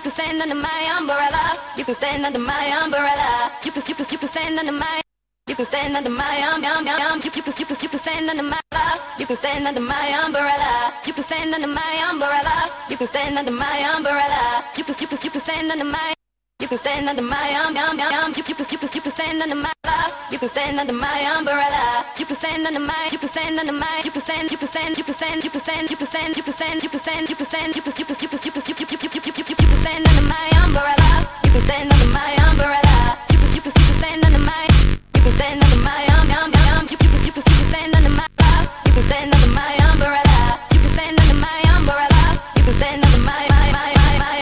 You can stand under my umbrella. You can stand under my umbrella. You can you can you can stand under my you can stand under my um um um you you can you can you can stand under my love. You can stand under my umbrella. You can stand under my umbrella. You can stand under my umbrella. You can you can you can stand under my can stand under my um um um you you can you can you can stand under my love. You can stand under my umbrella. You can stand under my you can stand under my you can stand you can stand you can stand you can stand you can stand you can stand you can stand you can stand you can you can you can you can you can you can you can you can stand under my umbrella. You can stand under my umbrella. You can you can you can stand under my you can stand under my um um um you you can you can you can stand under my love. You can stand under my umbrella. You can stand under my umbrella. You can stand under my my my my my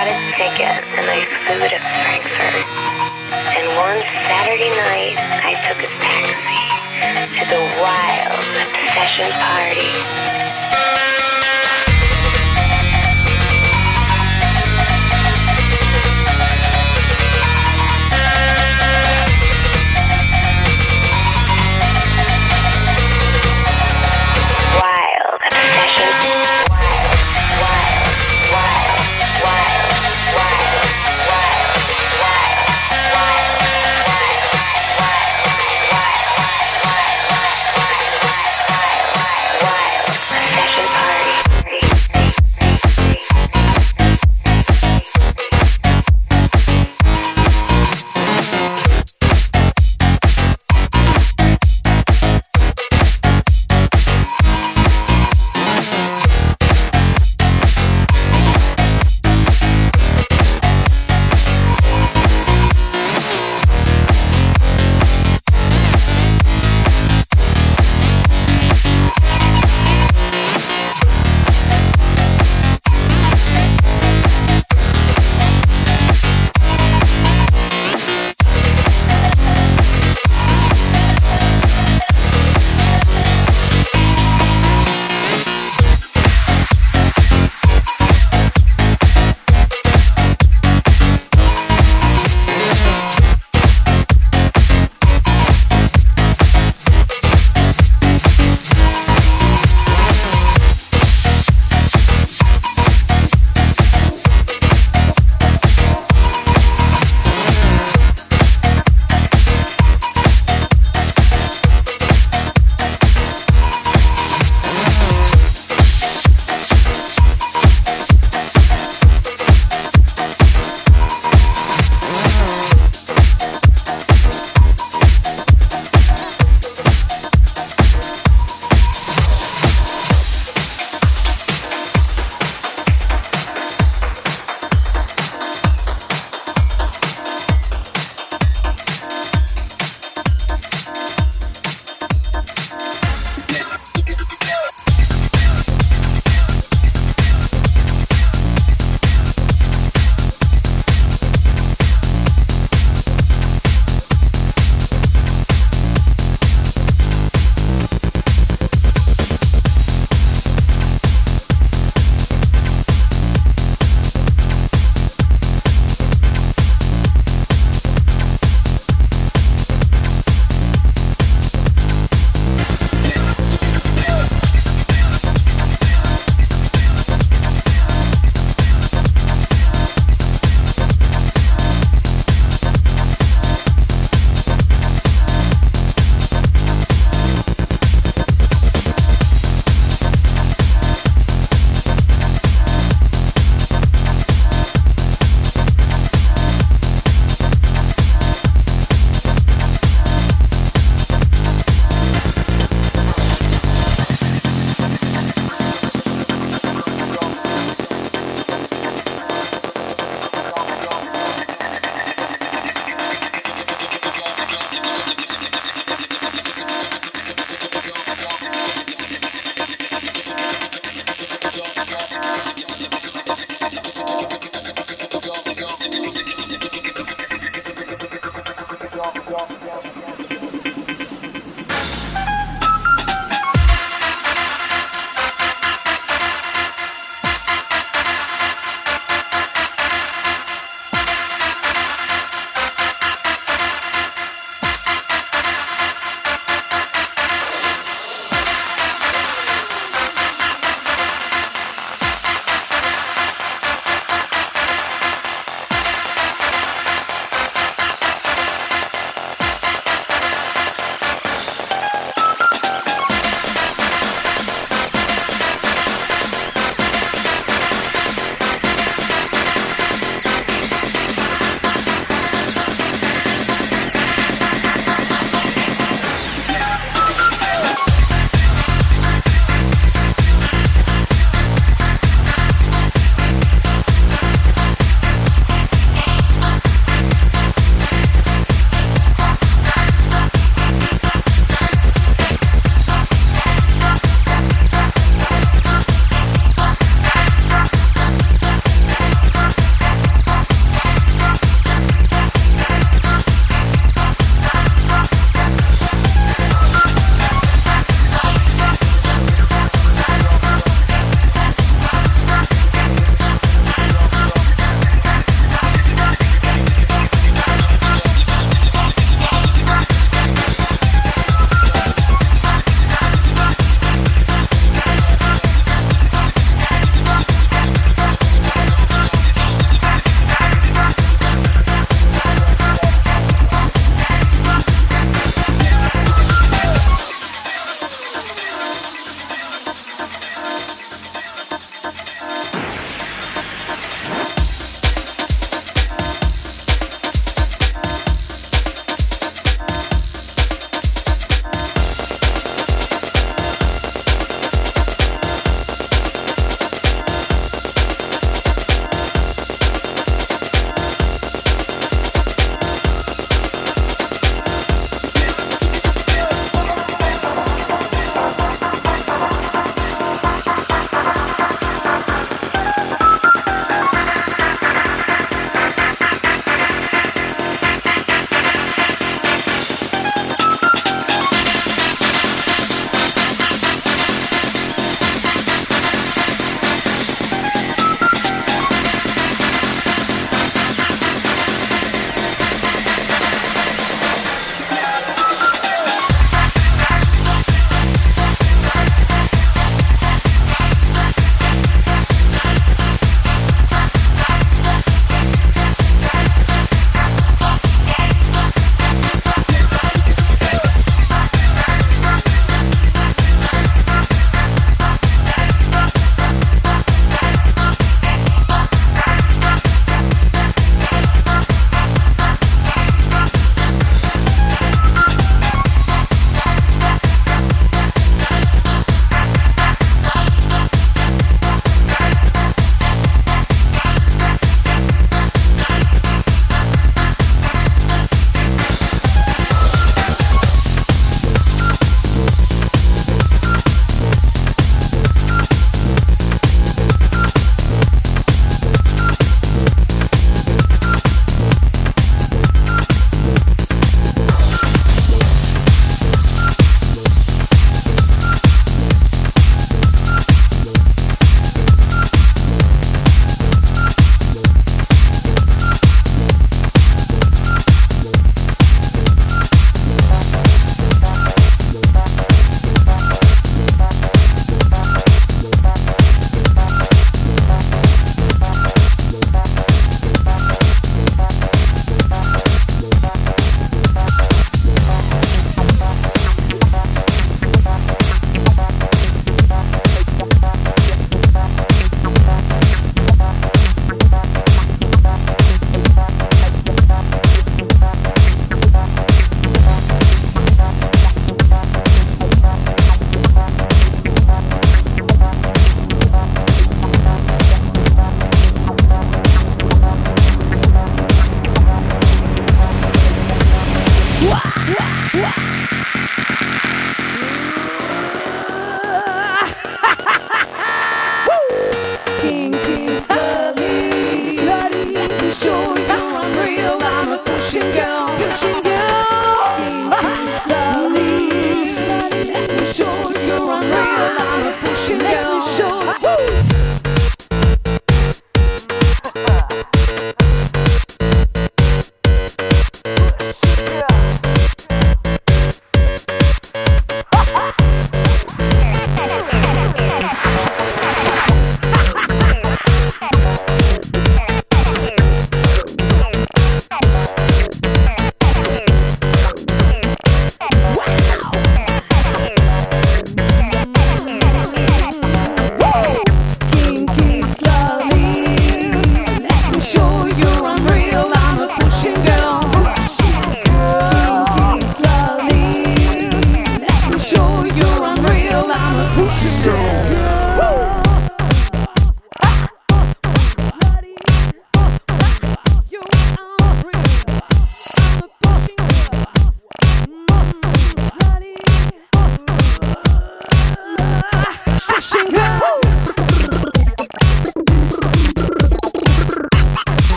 got a ticket and I flew to Frankfurt. And one Saturday night, I took a taxi to the wild obsession party.